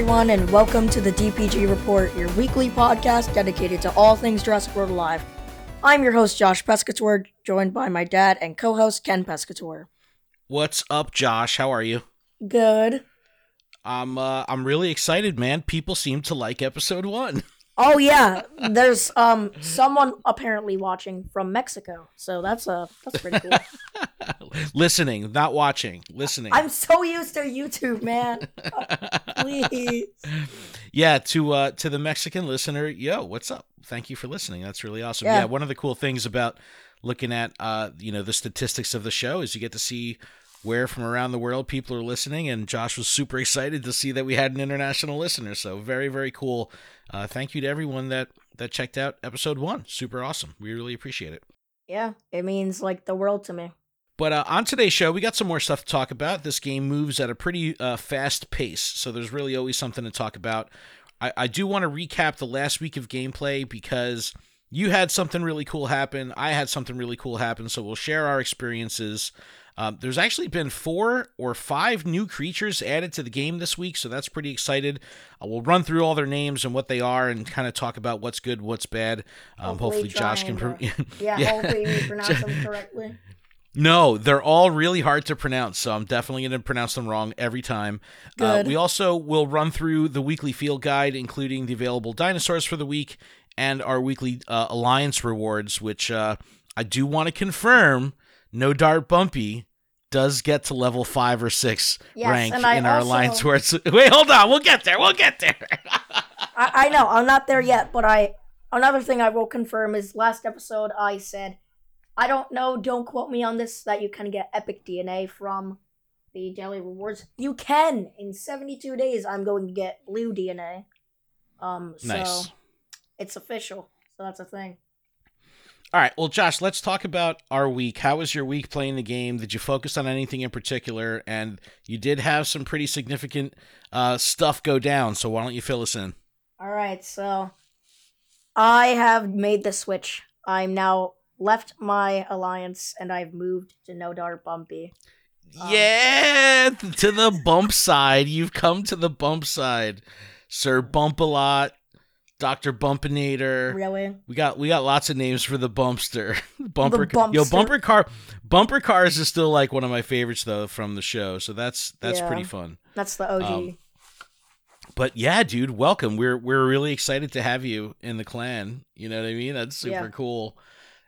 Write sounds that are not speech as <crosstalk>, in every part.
everyone, and welcome to the DPG Report, your weekly podcast dedicated to all things Jurassic World Alive. I'm your host, Josh Pescator, joined by my dad and co host, Ken Pescator. What's up, Josh? How are you? Good. I'm uh, I'm really excited, man. People seem to like episode one. <laughs> Oh yeah, there's um someone apparently watching from Mexico, so that's uh that's pretty cool. <laughs> listening, not watching, listening. I'm so used to YouTube, man. <laughs> please. Yeah, to uh to the Mexican listener, yo, what's up? Thank you for listening. That's really awesome. Yeah, Yeah. one of the cool things about looking at uh you know the statistics of the show is you get to see where from around the world people are listening and Josh was super excited to see that we had an international listener. So very very cool. Uh thank you to everyone that that checked out episode 1. Super awesome. We really appreciate it. Yeah, it means like the world to me. But uh, on today's show, we got some more stuff to talk about. This game moves at a pretty uh, fast pace, so there's really always something to talk about. I, I do want to recap the last week of gameplay because you had something really cool happen. I had something really cool happen, so we'll share our experiences. Um, there's actually been four or five new creatures added to the game this week, so that's pretty excited. Uh, we'll run through all their names and what they are, and kind of talk about what's good, what's bad. Um, hopefully, Josh can. Pro- to- <laughs> Yeah, hopefully we <laughs> pronounce them correctly. No, they're all really hard to pronounce, so I'm definitely going to pronounce them wrong every time. Uh, we also will run through the weekly field guide, including the available dinosaurs for the week and our weekly uh, alliance rewards, which uh, I do want to confirm. No Dart Bumpy does get to level five or six Yes, rank in our also- alliance rewards. <laughs> Wait, hold on, we'll get there. We'll get there. I, I know I'm not there yet, but I another thing I will confirm is last episode I said I don't know, don't quote me on this that you can get epic DNA from the daily rewards. You can in 72 days. I'm going to get blue DNA. Um, so Nice. It's official. So that's a thing. All right. Well, Josh, let's talk about our week. How was your week playing the game? Did you focus on anything in particular? And you did have some pretty significant uh, stuff go down. So why don't you fill us in? All right, so I have made the switch. I'm now left my alliance and I've moved to No Dart Bumpy. Um, yeah, to the bump side. You've come to the bump side, Sir Bump a lot, Doctor Bumpinator. Really? We got we got lots of names for the bumpster. <laughs> Bumper yo bumpster. bumper car bumper cars is still like one of my favorites though from the show. So that's that's Yeah. pretty fun. That's the OG. Um, But yeah, dude, welcome. We're we're really excited to have you in the clan. You know what I mean? That's super Yeah. cool.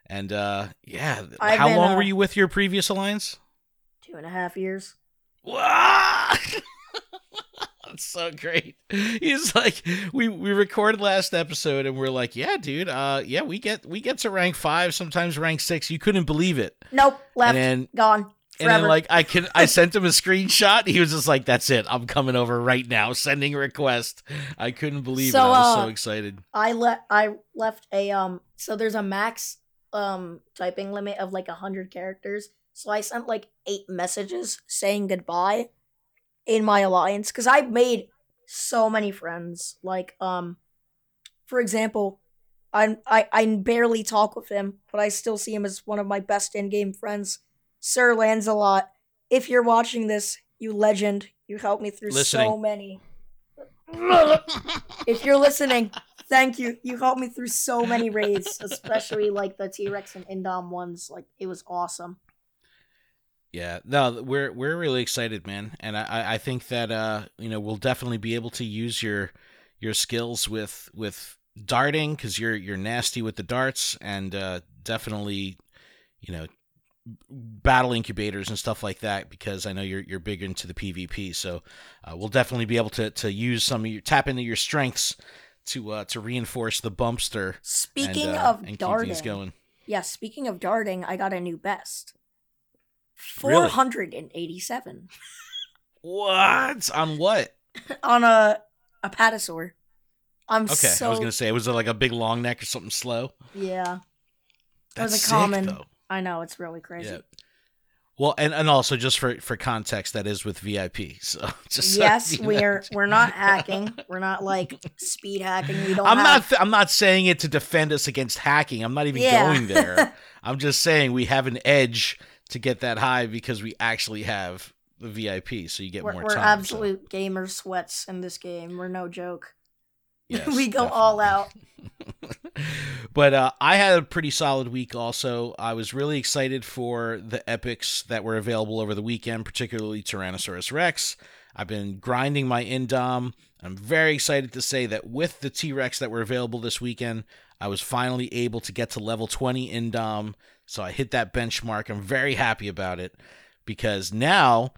And uh yeah, I've how been, long uh, were you with your previous alliance? Two and a half years. <laughs> So great. <laughs> He's like, we we recorded last episode, and we're like, yeah, dude, uh, yeah, we get we get to rank five, sometimes rank six. You couldn't believe it, Nope, left, and then gone, and then like I can I <laughs> sent him a screenshot. He was just like, that's it, I'm coming over right now, sending a request. I couldn't believe So, it. I was uh, so excited. I let I left a um. So there's a max um typing limit of like a hundred characters. So I sent like eight messages saying goodbye in my alliance because I've made so many friends. Like um, for example, I I I barely talk with him, but I still see him as one of my best in-game friends, Sir Lancelot. If you're watching this, you legend, you helped me through so many. if you're listening, thank you. You helped me through so many raids, especially like the T Rex and Indom ones. Like it was awesome. Yeah, no, we're we're really excited, man, and I- I think that uh you know we'll definitely be able to use your your skills with with darting because you're you're nasty with the darts, and uh definitely you know battle incubators and stuff like that because I know you're you're big into the PvP, so uh, we'll definitely be able to to use some of your tap into your strengths to uh to reinforce the bumpster. Speaking and, uh, of and darting, going. yeah. Speaking of darting, I got a new best. Really? Four hundred and eighty-seven What on what? <laughs> on a a patasaur. I'm Okay, so I was gonna say it was it like a big long neck or something slow? yeah. That was That's a sick, common- though. I know it's really crazy. Yeah. Well, and, and also just for, for context, that is with VIP. So <laughs> just yes, know. we're we're not hacking. We're not like speed hacking. We don't. I'm have, not. th- I'm not saying it to defend us against hacking. I'm not even Yeah. going there. <laughs> I'm just saying we have an edge to get that high because we actually have the VIP, so you get we're, more we're time. so- absolute gamer sweats in this game. We're no joke. <laughs> Yes, we go all out. <laughs> but uh, I had a pretty solid week. Also, I was really excited for the epics that were available over the weekend, particularly Tyrannosaurus Rex. I've been grinding my Indom. I'm very excited to say that with the T Rex that were available this weekend, I was finally able to get to level 20 Indom. So I hit that benchmark. I'm very happy about it because now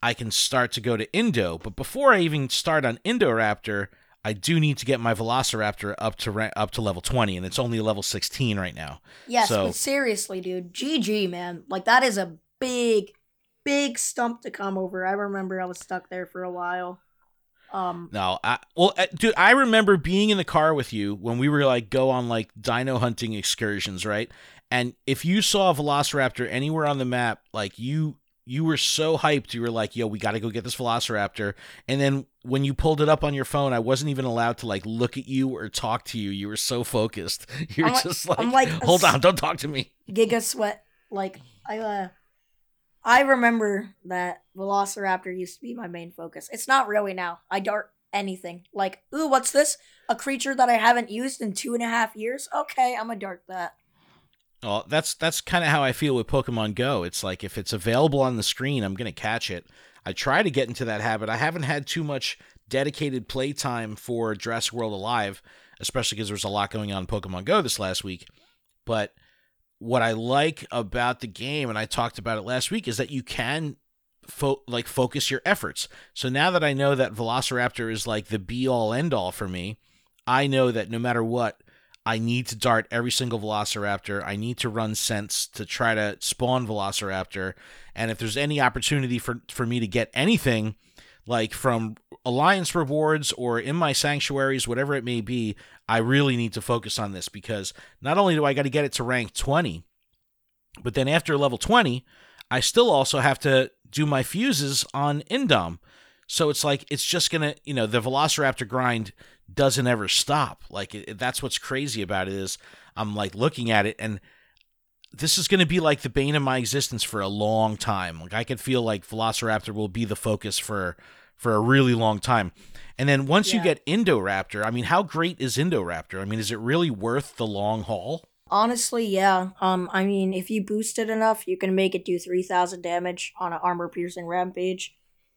I can start to go to Indo. But before I even start on Indoraptor, I do need to get my Velociraptor up to ra- up to level 20, and it's only level 16 right now. Yes, So- but seriously, dude, GG, man. Like that is a big, big stump to come over. I remember I was stuck there for a while. Um, No, I, well, uh, dude, I remember being in the car with you when we were like go on like dino hunting excursions, right? And if you saw a Velociraptor anywhere on the map, like you you were so hyped, you were like, "Yo, we got to go get this Velociraptor." And then when you pulled it up on your phone, I wasn't even allowed to like look at you or talk to you. You were so focused. <laughs> You were I'm just like, I'm like "Hold on, don't talk to me." Giga Sweat. Like I, uh, I remember that Velociraptor used to be my main focus. It's not really now. I dart anything. Like, ooh, what's this? A creature that I haven't used in two and a half years. Okay, I'm a dart that. Well, that's that's kind of how I feel with Pokemon Go. It's like if it's available on the screen, I'm gonna catch it. I try to get into that habit. I haven't had too much dedicated playtime for Jurassic World Alive, especially because there was a lot going on in Pokemon Go this last week. But what I like about the game, and I talked about it last week, is that you can fo- like focus your efforts. So now that I know that Velociraptor is like the be all end all for me, I know that no matter what, I need to dart every single Velociraptor. I need to run scents to try to spawn Velociraptor. And if there's any opportunity for, for me to get anything, like from Alliance rewards or in my sanctuaries, whatever it may be, I really need to focus on this because not only do I got to get it to rank 20, but then after level 20, I still also have to do my fuses on Indom. So it's like it's just gonna, you know, the Velociraptor grind doesn't ever stop. Like it, that's what's crazy about it is I'm like looking at it and this is going to be like the bane of my existence for a long time. Like I could feel like Velociraptor will be the focus for for a really long time. And then once you get Indoraptor, I mean, how great is Indoraptor? I mean, is it really worth the long haul? Honestly, yeah. Um, I mean, if you boost it enough, you can make it do three thousand damage on an armor piercing rampage.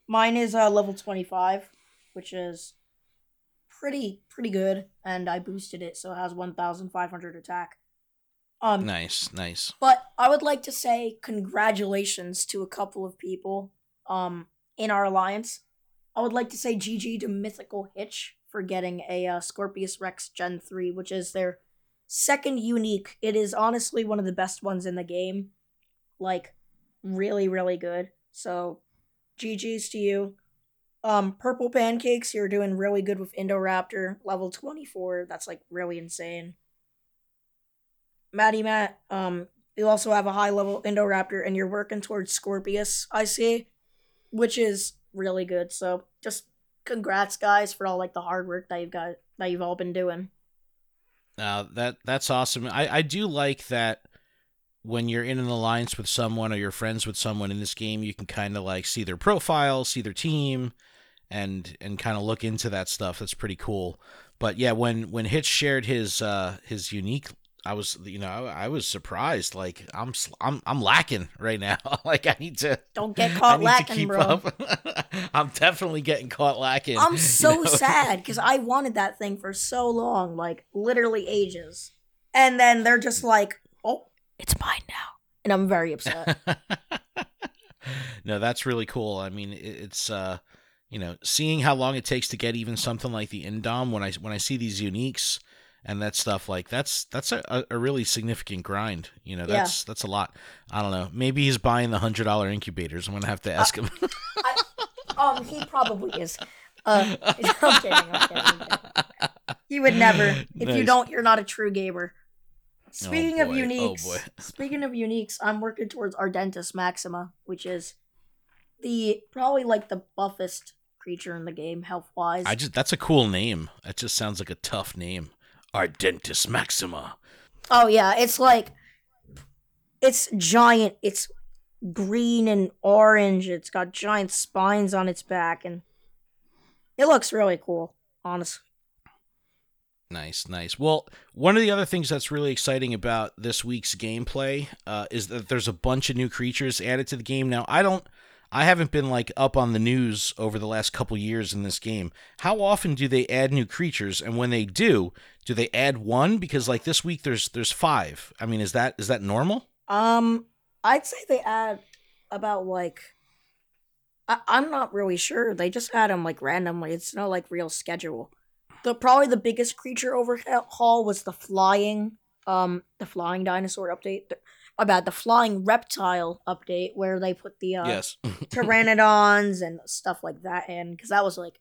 Mine is uh, level twenty five, which is pretty pretty good, and I boosted it so it has one thousand five hundred attack. Um, Nice, nice. but I would like to say congratulations to a couple of people um in our alliance. I would like to say GG to Mythical Hitch for getting a uh, Scorpius Rex Gen 3, which is their second unique. It is honestly one of the best ones in the game. Like really really good. So GG's to you. Um Purple Pancakes, you're doing really good with Indoraptor level 24. That's like really insane. Matty Matt, um, you also have a high level Indoraptor and you're working towards Scorpius, I see, which is really good. So just congrats guys for all like the hard work that you've got that you've all been doing. Uh, that that's awesome. I, I do like that when you're in an alliance with someone or you're friends with someone in this game, you can kind of like see their profile, see their team, and and kind of look into that stuff. That's pretty cool. But yeah, when when Hitch shared his uh his unique, I was you know I, I was surprised. Like I'm I'm I'm lacking right now. <laughs> like I need to. Don't get I caught need lacking, to keep bro. up. <laughs> I'm definitely getting caught lacking. I'm <laughs> you so know? sad because I wanted that thing for so long, like literally ages. And then they're just like, oh, it's mine now. And I'm very upset. no, that's really cool. I mean, it's uh, you know, seeing how long it takes to get even something like the Indom when I when I see these uniques and that stuff like that's that's a, a really significant grind. You know, Yeah. that's that's a lot. I don't know. Maybe he's buying the hundred dollar incubators. I'm gonna have to ask him. um, he probably is. Uh, <laughs> I'm kidding, I'm kidding, I'm. You would never. If you don't, you're not a true gamer. Speaking of boy, oh uniques, boy. <laughs> speaking of uniques, I'm working towards Ardentismaxima, which is the probably like the buffest creature in the game health wise. I just that's a cool name. That just sounds like a tough name. Ardentismaxima. Oh yeah, it's like it's giant. It's green and orange. It's got giant spines on its back, and it looks really cool. Honestly, Nice, nice. Well, one of the other things that's really exciting about this week's gameplay uh, is that there's a bunch of new creatures added to the game. Now, I don't, I haven't been like up on the news over the last couple years in this game. How often do they add new creatures? And when they do, do they add one? Because like this week, there's there's five. I mean, is that is that normal? um, I'd say they add about like. I- I'm not really sure. They just add them like randomly. It's no like real schedule. The probably the biggest creature overhaul was the flying, um, the flying dinosaur update. The, my bad, the flying reptile update where they put the uh, yes. <laughs> pteranodons and stuff like that in because that was like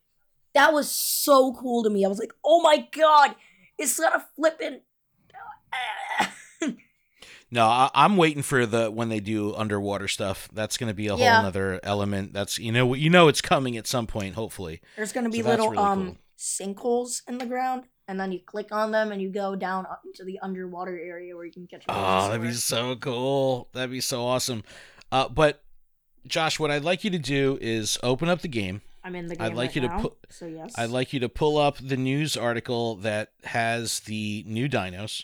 that was so cool to me. I was like, oh my god, it's not a flippin' <laughs> No, I, I'm waiting for the when they do underwater stuff. That's going to be a Yeah. whole another element. That's you know you know it's coming at some point. Hopefully. There's gonna be So little really um cool. sinkholes in the ground, and then you click on them and you go down into the underwater area where you can catch. Oh, that'd be so cool. That'd be so awesome. Uh, but Josh, what I'd like you to do is open up the game. I'm in the game I'd like right you to now, put- So yes, I'd like you to pull up the news article that has the new dinos,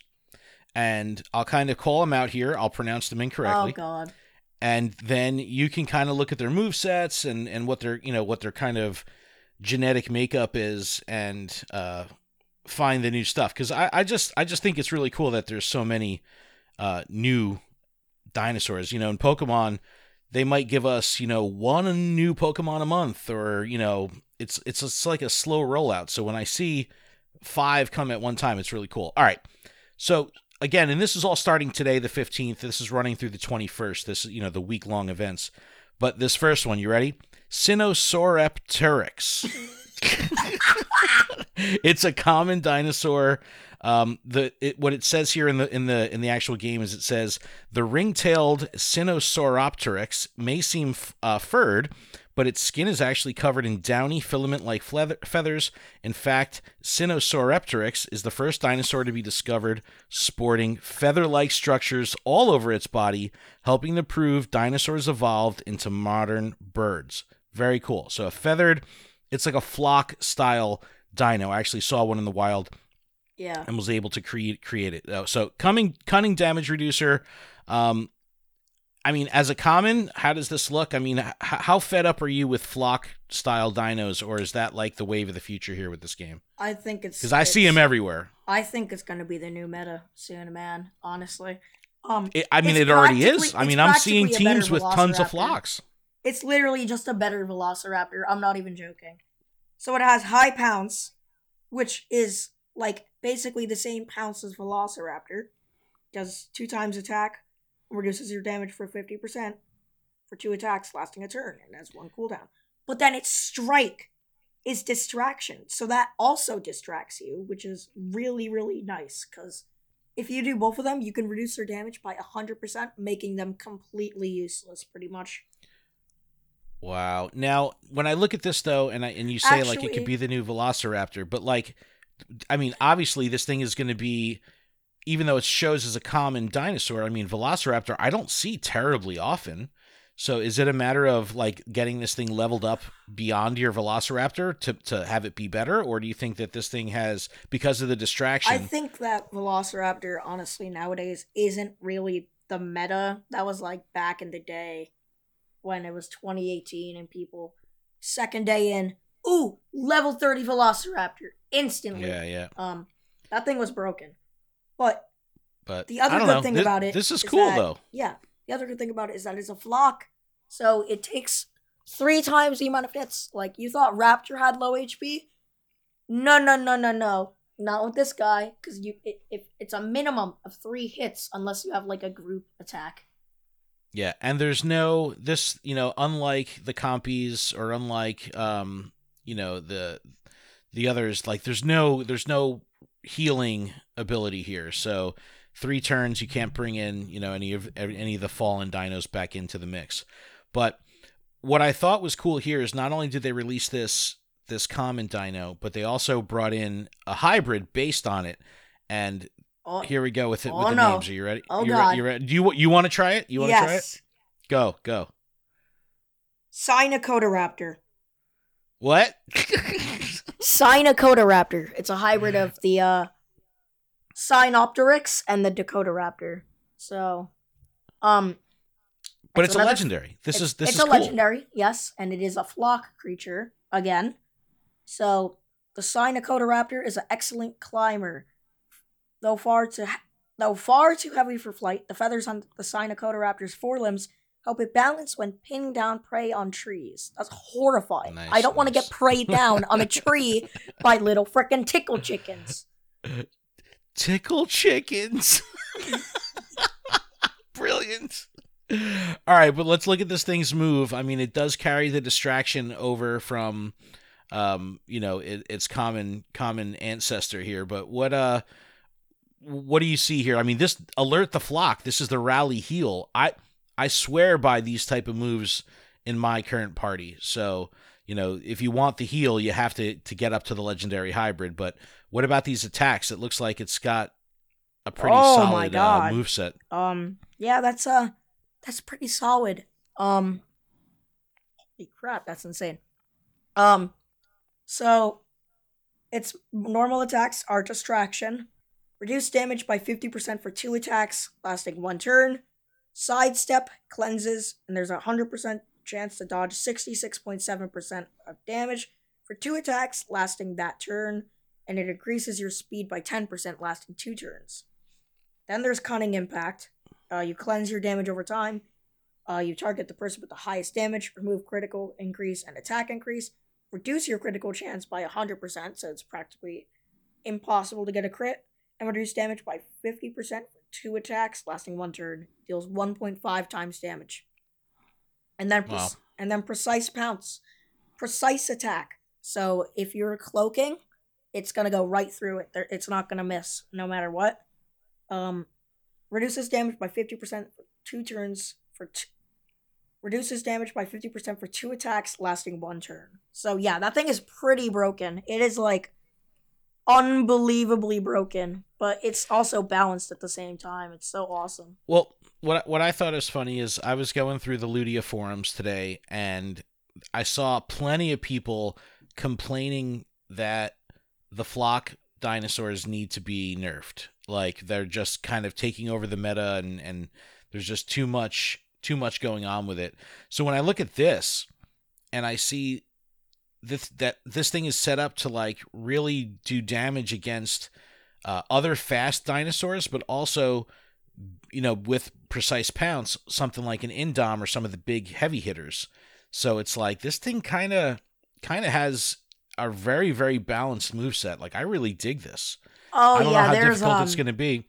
and I'll kind of call them out here. I'll pronounce them incorrectly. Oh god. and then you can kind of look at their move sets and and what their you know what their kind of genetic makeup is, and uh, find the new stuff. Because I, I just I just think it's really cool that there's so many uh, new dinosaurs. You know, in Pokemon, they might give us you know one new Pokemon a month, or you know, it's it's it's like a slow rollout. So when I see five come at one time, it's really cool. All right, so again, and this is all starting today, the fifteenth. This is running through the twenty first. This is you know the week long events. But this first one, you ready? Sinosauropteryx. <laughs> <laughs> it's a common dinosaur. Um, the it, what it says here in the in the in the actual game is it says the ring-tailed Sinosauropteryx may seem uh, furred, but its skin is actually covered in downy filament-like feather- feathers. In fact, Sinosauropteryx is the first dinosaur to be discovered sporting feather-like structures all over its body, helping to prove dinosaurs evolved into modern birds. Very cool. So a feathered, it's like a flock style dino. I actually saw one in the wild Yeah. and was able to create create it. Uh, so coming cunning damage reducer. Um, I mean, as a common, how does this look? I mean, h- how fed up are you with flock style dinos, or is that like the wave of the future here with this game? I think it's Because I see them everywhere. I think it's gonna be the new meta soon, man. Honestly. Um, It, I mean, it already is. I mean, I'm seeing practically a better teams with tons of flocks. It's literally just a better Velociraptor. I'm not even joking. So it has high pounce, which is like basically the same pounce as Velociraptor. Does two times attack, reduces your damage for 50% for two attacks lasting a turn, and has one cooldown. But then its strike is distraction. So that also distracts you, which is really, really nice because if you do both of them, you can reduce their damage by 100%, making them completely useless pretty much. Wow. Now, when I look at this though, and I and you say like it could be the new Velociraptor, but like, I mean, obviously this thing is going to be, even though it shows as a common dinosaur. I mean, Velociraptor, I don't see terribly often. So is it a matter of like getting this thing leveled up beyond your Velociraptor to to have it be better, or do you think that this thing has because of the distraction? I think that Velociraptor, honestly, nowadays isn't really the meta that was like back in the day when it was 2018 and people second day in, ooh, level 30 Velociraptor instantly. yeah, yeah. Um, that thing was broken. But But The other good know. thing Thi- about it this is is cool that- though. yeah, the other good thing about it is that it's a flock, so it takes three times the amount of hits. Like you thought Raptor had low HP. No, no, no, no, no. Not with this guy, because you it, it, it's a minimum of three hits unless you have like a group attack. Yeah, and there's no this, you know, unlike the compies or unlike um, you know, the the others like there's no there's no healing ability here. So three turns you can't bring in, you know, any of any of the fallen dinos back into the mix. But what I thought was cool here is not only did they release this this common dino, but they also brought in a hybrid based on it. And Oh, here we go with it Oh, with the no. names. Are you ready? Oh, you God. you ready? Do you you want to try it? You want to try it? yes. Go, go. Raptor. What? <laughs> Raptor. It's a hybrid of the uh Sinopteryx and the Dakota Raptor. So, um, but it's, it's a legendary. This is this it's is a cool. legendary, yes, and it is a flock creature again. So the Raptor is an excellent climber, though far too though far too heavy for flight. The feathers on the Raptor's forelimbs help it balance when pinning down prey on trees. That's horrifying. Nice, I don't nice. want to get preyed down on a <laughs> tree by little frickin' tickle chickens. Tickle chickens. <laughs> Brilliant. All right, but let's look at this thing's move. I mean, it does carry the distraction over from um, you know, it, its common common ancestor here, but what uh what do you see here? I mean, this alert the flock. This is the rally heel. I I swear by these type of moves in my current party. So, you know, if you want the heel, you have to to get up to the legendary hybrid. But what about these attacks? It looks like it's got a pretty oh solid uh, move set. Um, yeah, that's uh, that's pretty solid. Um, holy crap, that's insane. Um, so its normal attacks are distraction, reduce damage by fifty percent for two attacks lasting one turn, sidestep, cleanses, and there's a 100% chance to dodge 66.7% of damage for two attacks lasting that turn, and it increases your speed by 10% lasting two turns. Then there's Cunning Impact. Uh, you cleanse your damage over time. Uh, you target the person with the highest damage, remove critical increase and attack increase, reduce your critical chance by 100%, so it's practically impossible to get a crit, and reduce damage by 50% for two attacks lasting one turn, deals 1.5 times damage. And then, pre- wow. and then precise pounce, precise attack. So if you're cloaking, it's gonna go right through it. It's not gonna miss, no matter what. Um, reduces damage by 50% for two turns for t- reduces damage by 50% for two attacks lasting one turn. So yeah, that thing is pretty broken. It is like unbelievably broken, but it's also balanced at the same time. It's so awesome. Well, what what I thought is funny is I was going through the Ludia forums today and I saw plenty of people complaining that the flock dinosaurs need to be nerfed. Like they're just kind of taking over the meta and and there's just too much too much going on with it. So when I look at this and I see this that this thing is set up to like really do damage against uh, other fast dinosaurs, but also you know with precise pounce, something like an Indom or some of the big heavy hitters. So it's like this thing kind of kind of has a very very balanced move set. Like I really dig this. Oh I don't yeah, know how there's, difficult um... it's going to be.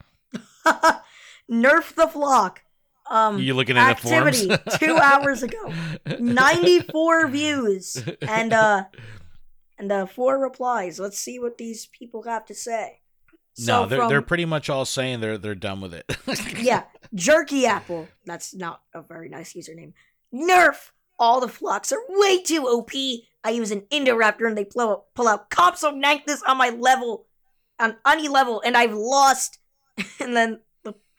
<laughs> Nerf the flock. Um, you looking at activity two <laughs> hours ago, ninety four views and uh and uh four replies. Let's see what these people have to say. So no, they're from, they're pretty much all saying they're they're done with it. <laughs> yeah, Jerky Apple. That's not a very nice username. Nerf. All the flocks are way too OP. I use an Indoraptor and they pull out, pull out Compsognathus on my level, on any level, and I've lost. <laughs> And then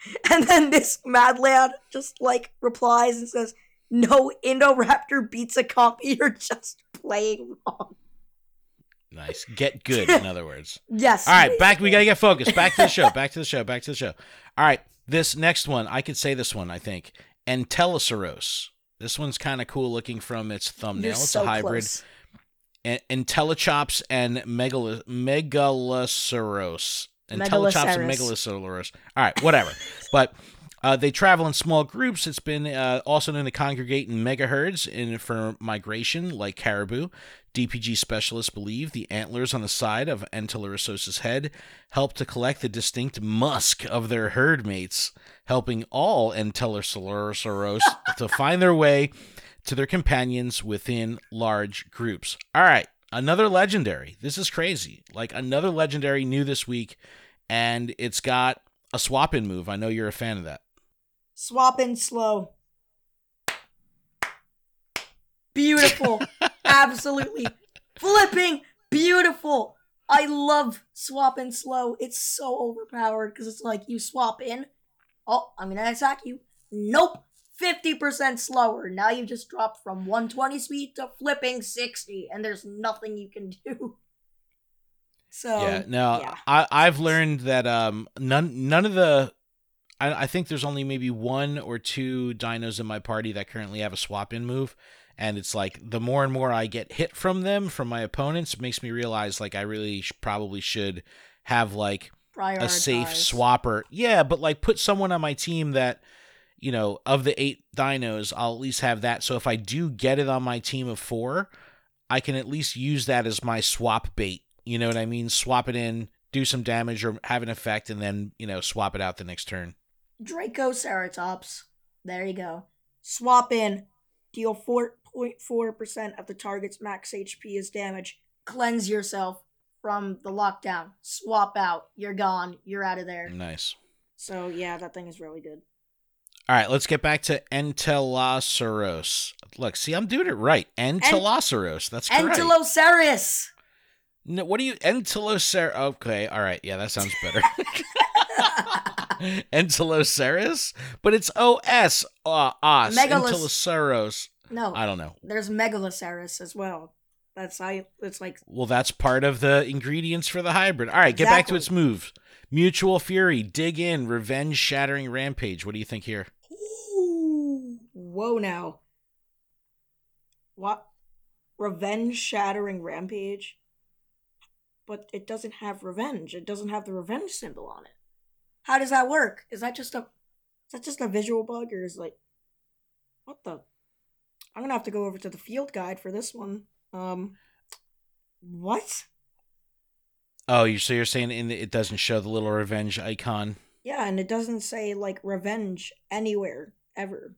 <laughs> And then this mad lad just like replies and says, No Indoraptor beats a comp, <laughs> you're just playing wrong. Nice. Get good, in <laughs> other words. yes. All right, back. We got to get focused. Back to the show. Back to the show. Back to the show. All right. This next one, I could say this one, I think. Antelosauros. This one's kind of cool looking from its thumbnail. You're it's so a hybrid. Close. Entelochops and Megal- Megalosaurus and telechops and megalosaurus. All right, whatever. but uh, they travel in small groups. It's been uh, also known to congregate in megaherds in for migration, like caribou. DPG specialists believe the antlers on the side of Antelorosos's head help to collect the distinct musk of their herd mates, helping all Antelorosauros <laughs> to find their way to their companions within large groups. All right, another legendary. This is crazy. Like another legendary new this week and it's got a swap in move. I know you're a fan of that. Swap in slow. Beautiful. <laughs> Absolutely. Flipping beautiful. I love swap in slow. It's so overpowered because it's like you swap in. Oh, I'm gonna attack you. Nope. 50% slower. Now you just dropped from 120 speed to flipping 60, and there's nothing you can do. So yeah. Now yeah. I I've learned that um none none of the I, I think there's only maybe one or two dinos in my party that currently have a swap in move. And it's like the more and more I get hit from them from my opponents, makes me realize like I really sh- probably should have like a safe swapper. Yeah, but like put someone on my team that, you know, of the eight dinos, I'll at least have that. So if I do get it on my team of four, I can at least use that as my swap bait. You know what I mean? Swap it in, do some damage or have an effect, and then, you know, swap it out the next turn. Dracoceratops. There you go. Swap in. Deal 4.4% of the target's max HP as damage. Cleanse yourself from the lockdown. Swap out. You're gone. You're out of there. Nice. So, yeah, that thing is really good. All right, let's get back to Enteloceros. Look, see, I'm doing it right. Enteloceros. That's correct. No, what do you Entelocer? Okay, all right, yeah, that sounds better. <laughs> Enteloceros, but it's O S uh, os Megalos- Enteloceros. no, I don't know. there's Megalosaurus as well. That's I. It's like Well, that's part of the ingredients for the hybrid. All right, get back to its moves. Mutual Fury, Dig In, Revenge Shattering Rampage. What do you think here? Ooh, whoa now. What? Revenge shattering rampage? But it doesn't have revenge. It doesn't have the revenge symbol on it. How does that work? Is that just a is that just a visual bug or is like what the I'm gonna have to go over to the field guide for this one. Um what? Oh, you so you're saying in the, it doesn't show the little revenge icon? Yeah, and it doesn't say like revenge anywhere ever.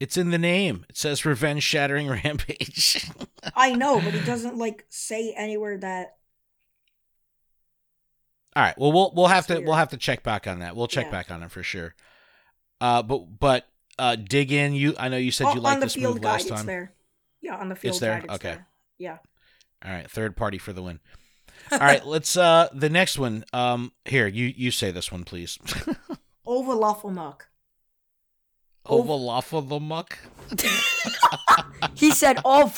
It's in the name. It says Revenge Shattering <laughs> Rampage. I know, but it doesn't like say anywhere that All right. Well, we'll we'll have to we'll have to check back on that. We'll check Yeah. back on it for sure. Uh, but but uh, dig in. You I know you said Oh, you liked this move guide, last time. there. Yeah, on the field It's there? guide, it's Okay. there. Yeah. All right, third party for the win. All right, let's uh the next one. Um, here you you say this one please. <laughs> Ovalophomuck. Ova Laffa the muck. <laughs> he said, "Oh,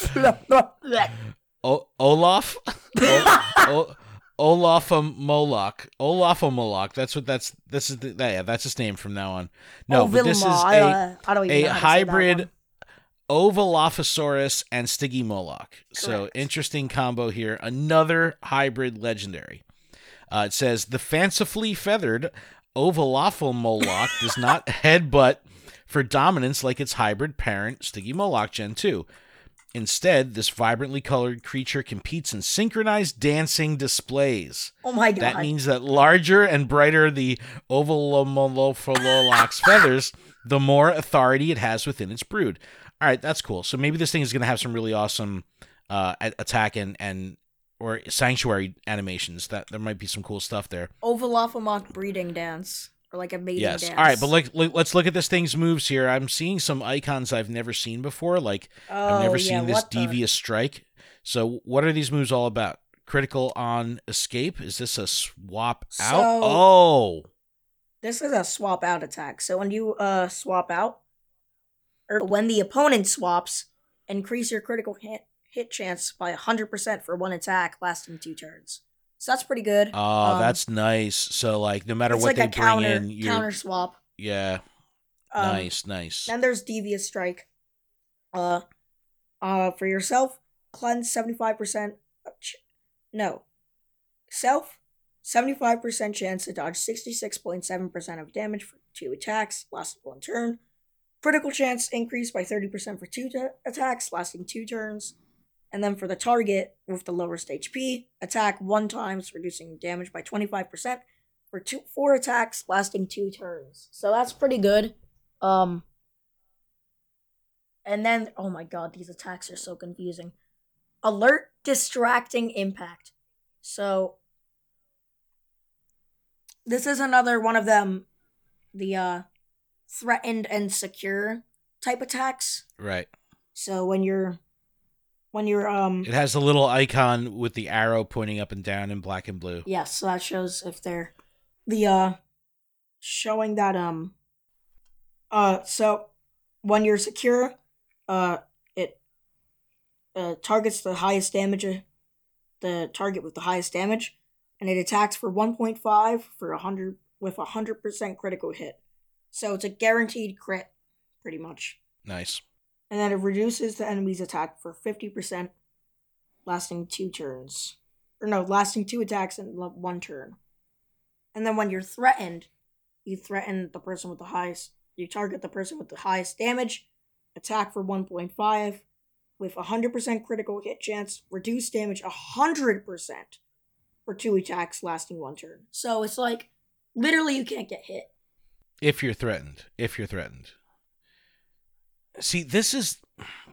O- Olaf. <laughs> o- Olaf Moloch. Olaf Moloch. That's what that's this is the yeah, that's his name from now on. No, but this is I, a uh, I a know how to say that hybrid. Ovilophosaurus and Stygimoloch. So interesting combo here. Another hybrid legendary. Uh, it says the fancifully feathered Ovilophomoloch does not <laughs> headbutt for dominance like its hybrid parent Stygimoloch Gen 2. Instead, this vibrantly colored creature competes in synchronized dancing displays. Oh my god! That means that larger and brighter the Ovalophaloloch's <laughs> feathers, the more authority it has within its brood. All right, that's cool. So maybe this thing is going to have some really awesome uh, attack and, and or sanctuary animations. That there might be some cool stuff there. Ovalophomuck breeding dance or like a mating yes. dance. All right, but like, look, let's look at this thing's moves here. I'm seeing some icons I've never seen before. Like oh, I've never yeah, seen this what the- devious strike. So what are these moves all about? Critical on escape? Is this a swap out? So- Oh. This is a swap out attack. So when you uh swap out, or when the opponent swaps, increase your critical hit, hit chance by 100% for one attack lasting two turns. So that's pretty good. Oh, Um, that's nice. So like no matter what like they bring counter in, you're counter swap. yeah, Um, nice, nice. Then there's devious strike. Uh, uh, for yourself, cleanse 75%. ch- no. Self, 75% chance to dodge 66.7% of damage for two attacks, lasting one turn. Critical chance increased by 30% for two ta- attacks, lasting two turns. And then for the target with the lowest HP, attack one times, reducing damage by 25% for two four attacks, lasting two turns. So that's pretty good. Um, and then, oh my god, these attacks are so confusing. Alert, distracting impact. So, this is another one of them, the uh, threatened and secure type attacks. right. So when you're, when you're um, It has a little icon with the arrow pointing up and down in black and blue. Yes, so that shows if they're the uh showing that um uh so when you're secure, uh, it uh, targets the highest damage, uh, the target with the highest damage, and it attacks for 1.5 for 100 with a 100% critical hit. So it's a guaranteed crit, pretty much. Nice. And then it reduces the enemy's attack for 50%, lasting two turns. Or no, lasting two attacks in one turn. And then when you're threatened, you threaten the person with the highest, you target the person with the highest damage, attack for 1.5, with 100% critical hit chance, reduce damage 100% for two attacks lasting one turn. So it's like, literally, you can't get hit. If you're threatened, if you're threatened. See, this is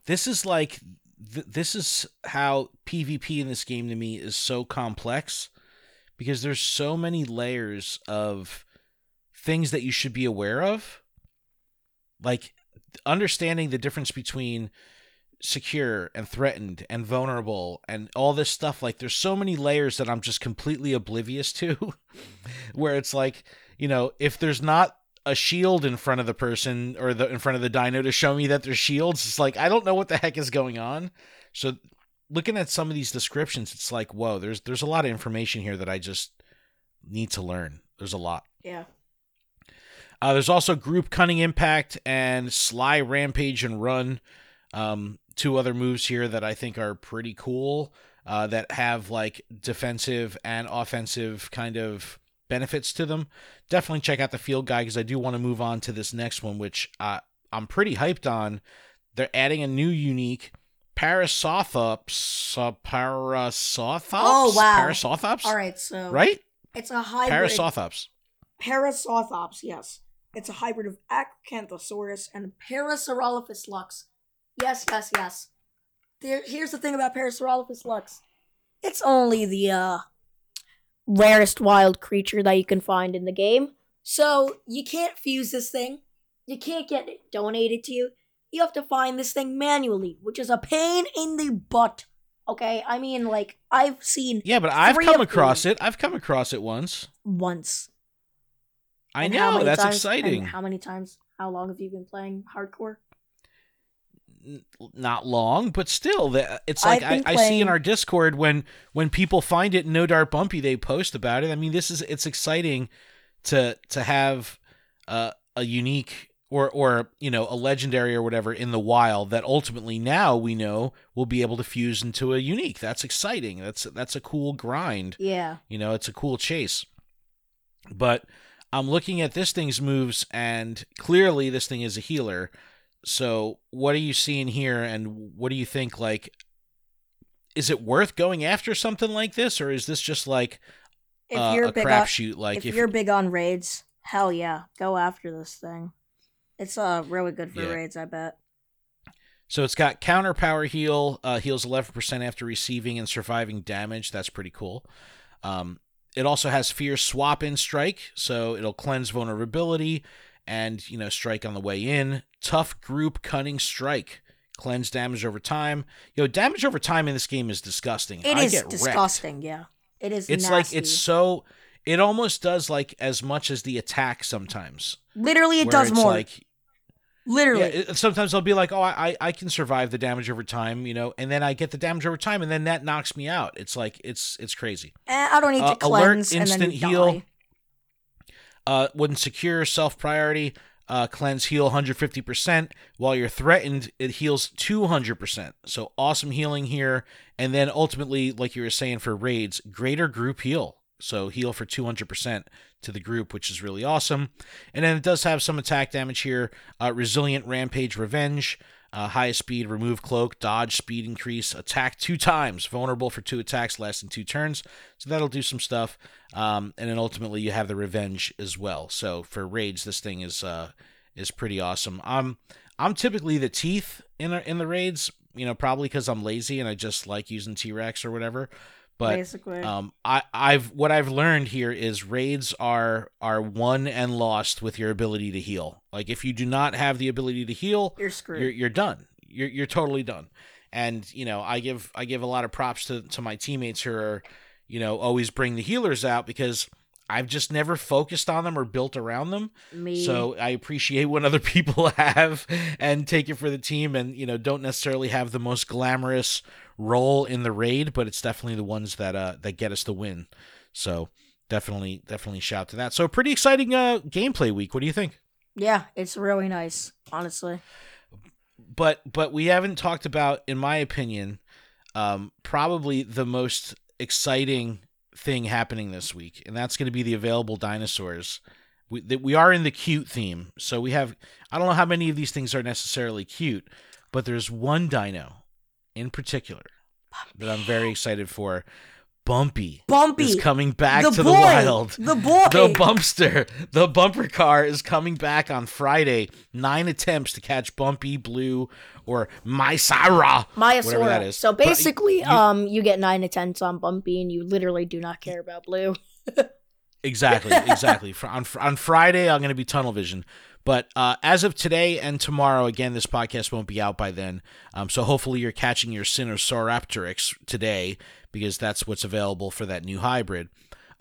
this is like th- this is how PvP in this game to me is so complex because there's so many layers of things that you should be aware of. Like understanding the difference between secure and threatened and vulnerable and all this stuff like there's so many layers that I'm just completely oblivious to <laughs> where it's like, you know, if there's not a shield in front of the person or the in front of the dino to show me that there's shields. It's like I don't know what the heck is going on. So looking at some of these descriptions, it's like, whoa, there's there's a lot of information here that I just need to learn. There's a lot. Yeah. Uh, there's also group cunning impact and sly rampage and run. Um, two other moves here that I think are pretty cool. Uh, that have like defensive and offensive kind of benefits to them. Definitely check out the field guide because I do want to move on to this next one, which uh, I'm pretty hyped on. They're adding a new unique Parasauthops. Uh, Parasauthops? Oh, wow. Parasauthops? All right, so Right? it's a hybrid. Parasauthops. Parasauthops, yes. It's a hybrid of Acrocanthosaurus and Parasaurolophus lux. Yes, yes, yes. There, here's the thing about Parasaurolophus lux. It's only the uh, rarest wild creature that you can find in the game. So you can't fuse this thing. You can't get it donated to you. You have to find this thing manually, which is a pain in the butt. Okay, I mean, like I've seen Yeah, but I've come across it. I've come across it once. once. I And know that's times- exciting. how many times? How long have you been playing hardcore? Not long, but still, the- it's like I've I, see in our Discord when when people find it No Dart Bumpy, they post about it. I mean, this is it's exciting to to have uh, a unique or or you know a legendary or whatever in the wild that ultimately now we know will be able to fuse into a unique. That's exciting. That's that's a cool grind. Yeah. You know, it's a cool chase. But I'm looking at this thing's moves, and clearly this thing is a healer. So, what are you seeing here, and what do you think? Like, is it worth going after something like this, or is this just like If uh, you're a crapshoot? Like, if, if, you're big on raids, hell yeah, go after this thing. It's uh really good for Yeah. raids, I bet. so it's got counter power heal, uh, heals 11% after receiving and surviving damage. That's pretty cool. Um, it also has fear swap in strike, so it'll cleanse vulnerability and you know strike on the way in. Tough group cunning strike, cleanse damage over time. Yo, damage over time in this game is disgusting. It I is get wrecked. disgusting. Yeah, it is. It's nasty. like it's so. It almost does like as much as the attack sometimes. literally it does more. Like literally, yeah, it- sometimes I'll be like, oh, I, I- can survive the damage over time, you know, and then I get the damage over time, and then that knocks me out. It's like it's it's crazy. Eh, I don't need Uh, to alert, cleanse and then instant heal. die. Uh, when secure, self priority, uh, cleanse heal 150%. While you're threatened, it heals 200%. So awesome healing here. And then ultimately, like you were saying for raids, greater group heal. So heal for 200% to the group, which is really awesome. And then it does have some attack damage here. Uh, resilient rampage revenge. Uh, highest speed, remove cloak, dodge speed increase, attack two times, vulnerable for two attacks lasting two turns. So that'll do some stuff. Um, and then ultimately you have the revenge as well. So for raids, this thing is uh, is pretty awesome. I'm I'm typically the teeth in in the raids, you know, probably because I'm lazy and I just like using T Rex or whatever. But basically. um, I, I've what I've learned here is raids are are won and lost with your ability to heal. Like if you do not have the ability to heal, you're screwed. you're you're done. You're you're totally done. And you know, I give I give a lot of props to to my teammates who are, you know, always bring the healers out because I've just never focused on them or built around them. Me. So I appreciate when other <laughs> people have and take it for the team and you know don't necessarily have the most glamorous role in the raid, but it's definitely the ones that uh that get us the win. So definitely definitely shout to that. So pretty exciting uh gameplay week. What do you think? yeah, it's really nice, honestly. But but we haven't talked about in my opinion um probably the most exciting thing happening this week and that's going to be the available dinosaurs. We that we are in the cute theme. So we have I don't know how many of these things are necessarily cute, but there's one dino in particular that I'm very excited for. Bumpy. Bumpy. is coming back the to boy, the wild. The boy. The bumpster, the bumper car is coming back on Friday. Nine attempts to catch Bumpy, Blue, or Maiasaura. Whatever that is. So basically, you- um, you get nine attempts on Bumpy, and you literally do not care about Blue. <laughs> Exactly, exactly. On on Friday, I'm going to be tunnel vision. But uh, as of today and tomorrow, again, this podcast won't be out by then. Um, so hopefully you're catching your Sinosauropteryx today because that's what's available for that new hybrid.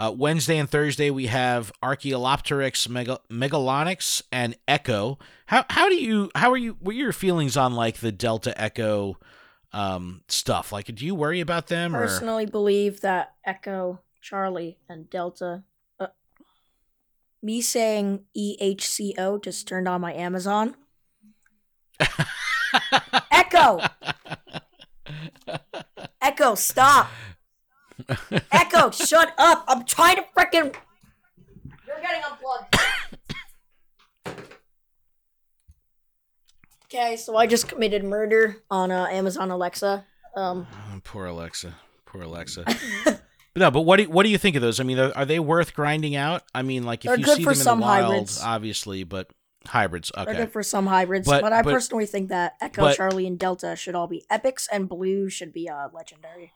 Uh, Wednesday and Thursday we have Archaeolopteryx, Mega- Megalonyx, and Echo. How how do you how are you? What are your feelings on like the Delta Echo um, stuff? Like, do you worry about them or? Personally, believe that Echo, Charlie, and Delta. Me saying Echo just turned on my Amazon. Echo! Echo, stop! Echo, shut up! I'm trying to freaking. You're getting unplugged. okay, so I just committed murder on uh, Amazon Alexa. Um, Oh, poor Alexa. Poor Alexa. <laughs> But no, but what do you, what do you think of those? I mean, are, are they worth grinding out? I mean, like if They're you good see for them in some the wild, hybrids. obviously, but hybrids. Okay, They're good for some hybrids, But- but, I but- personally think that Echo, but- Charlie, and Delta should all be epics, and Blue should be uh, legendary.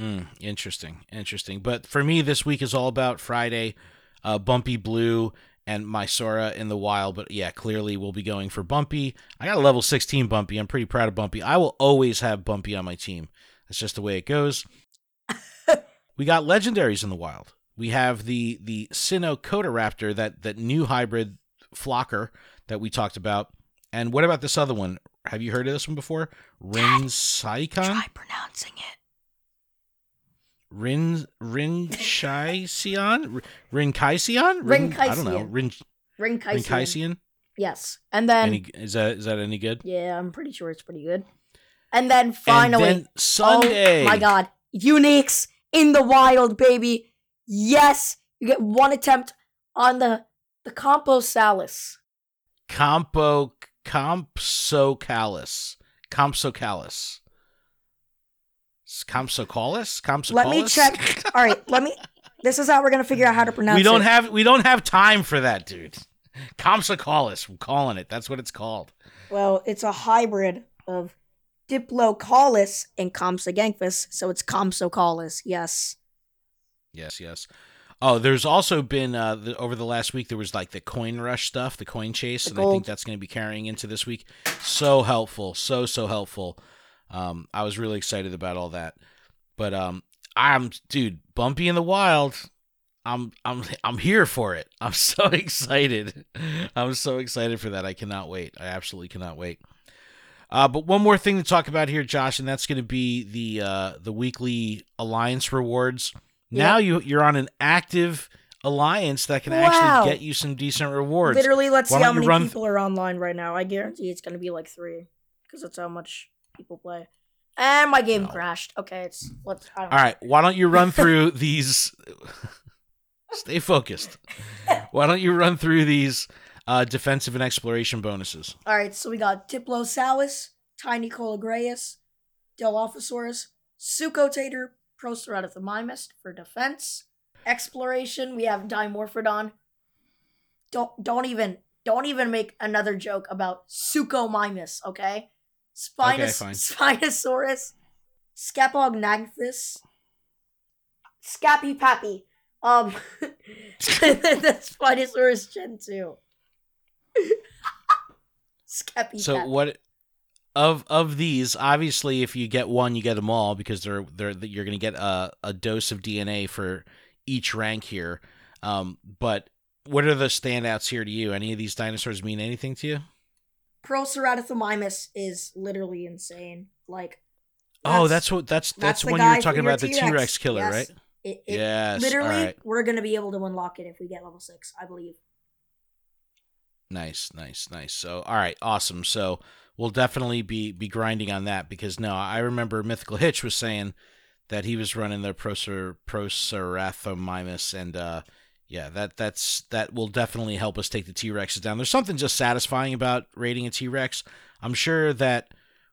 Mm, interesting, interesting. But for me, this week is all about Friday, uh, Bumpy Blue and Maiasaura in the wild. But yeah, clearly we'll be going for Bumpy. I got a level 16 Bumpy. I'm pretty proud of Bumpy. I will always have Bumpy on my team. That's just the way it goes. We got legendaries in the wild. We have the the Sinnoh Raptor, that that new hybrid flocker that we talked about. And what about this other one? Have you heard of this one before? Rinsaikon? Try pronouncing it. Rin Rinchaisian? Rinkaisian? Rin, I don't know. Rin Rinkaisian. Rinkaisian? Yes. And then, Any is that is that any good? yeah, I'm pretty sure it's pretty good. And then And finally, then Sunday. oh my god, Unix in the wild, baby. Yes, you get one attempt on the the Composalis. Compo Compsocalis. Compsocalis. Compsocalis? Compsocalis? Let me check. <laughs> All right, let me. This is how we're gonna figure out how to pronounce it. we don't it. have we don't have time for that, dude. Compsocalis. I'm calling it. That's what it's called. Well, it's a hybrid of Diplocaulus and Compsognathus, so it's Compsocaulus. Yes. Yes, yes. Oh, there's also been uh, the, over the last week there was like the coin rush stuff, the coin chase, The and I think that's going to be carrying into this week. So helpful, so so helpful. Um, I was really excited about all that, but um, I'm dude, Bumpy in the Wild. I'm I'm I'm here for it. I'm <laughs> so excited. I'm so excited for that. I cannot wait. I absolutely cannot wait. Uh, but one more thing to talk about here, Josh, and that's going to be the uh, the weekly alliance rewards. Now you you're on an active alliance that can Wow. actually get you some decent rewards. Literally, let's Why see how many run- people are online right now. I guarantee it's gonna be like three, because that's how much people play. And my game No. crashed. Okay, it's let's. I don't All right, why don't you run <laughs> through these? <laughs> Stay focused. <laughs> Why don't you run through these uh, defensive and exploration bonuses? All right, so we got Diplosaurus, Tanycolagreus, Dilophosaurus, Suchotator, Proceratothamimist for defense. Exploration, we have Dimorphodon. Don't don't even don't even make another joke about Suchomimus, okay? Spinus fine. Spinosaurus, Scaphognathus, Scappy Pappy. Um <laughs> that's Spinosaurus Gen 2. Scappy So what of of these? Obviously, if you get one, you get them all because they're they're you're going to get a, a dose of DNA for each rank here. Um, but what are the standouts here to you? Any of these dinosaurs mean anything to you? Proceratothomimus is literally insane. Like, oh, that's what that's that's, that's when you were talking about the T Rex killer, Yes. right? It, it, yes. Literally, All right. we're gonna be able to unlock it if we get level six, I believe. Nice, nice, nice. So, all right, awesome. So, we'll definitely be be grinding on that because no, I remember Mythical Hitch was saying that he was running the Procer Procerathomimus, and uh, yeah, that that's that will definitely help us take the T Rexes down. There's something just satisfying about raiding a T Rex. I'm sure that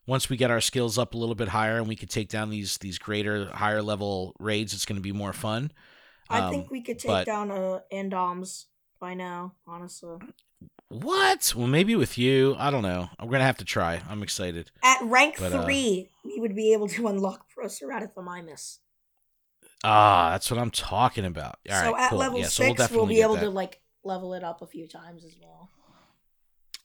once we get our skills up a little bit higher and we could take down these these greater, higher level raids, it's going to be more fun. I Um, think we could take but- down uh, Indoms by now, honestly. What? Well, maybe with you. I don't know. I'm gonna have to try. I'm excited. At rank But, uh, three, we would be able to <laughs> unlock Proceratothomimus. Ah, that's what I'm talking about. All right, so at cool. level yeah, so we'll six, we'll, be able that. to like level it up a few times as well.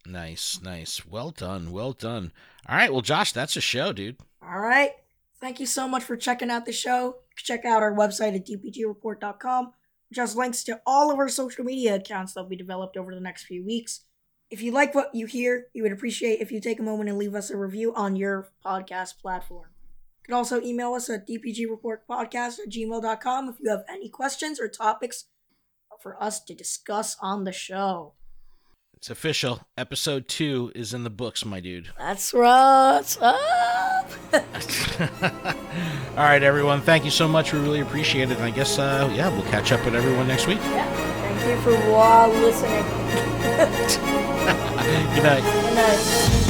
Nice, nice. Well done, well done. All right, well, Josh, that's a show, dude. All right. Thank you so much for checking out the show. Check out our website at dpgreport.com, which has links to all of our social media accounts that will be developed over the next few weeks. If you like what you hear, you would appreciate if you take a moment and leave us a review on your podcast platform. You can also email us at dpgreportpodcast at gmail.com if you have any questions or topics for us to discuss on the show. It's official. Episode two is in the books, my dude. That's what's up. <laughs> All right, everyone. Thank you so much. We really appreciate it. And I guess, uh, yeah, we'll catch up with everyone next week. yeah, thank you for wa- listening. <laughs> <laughs> Good night. Good night.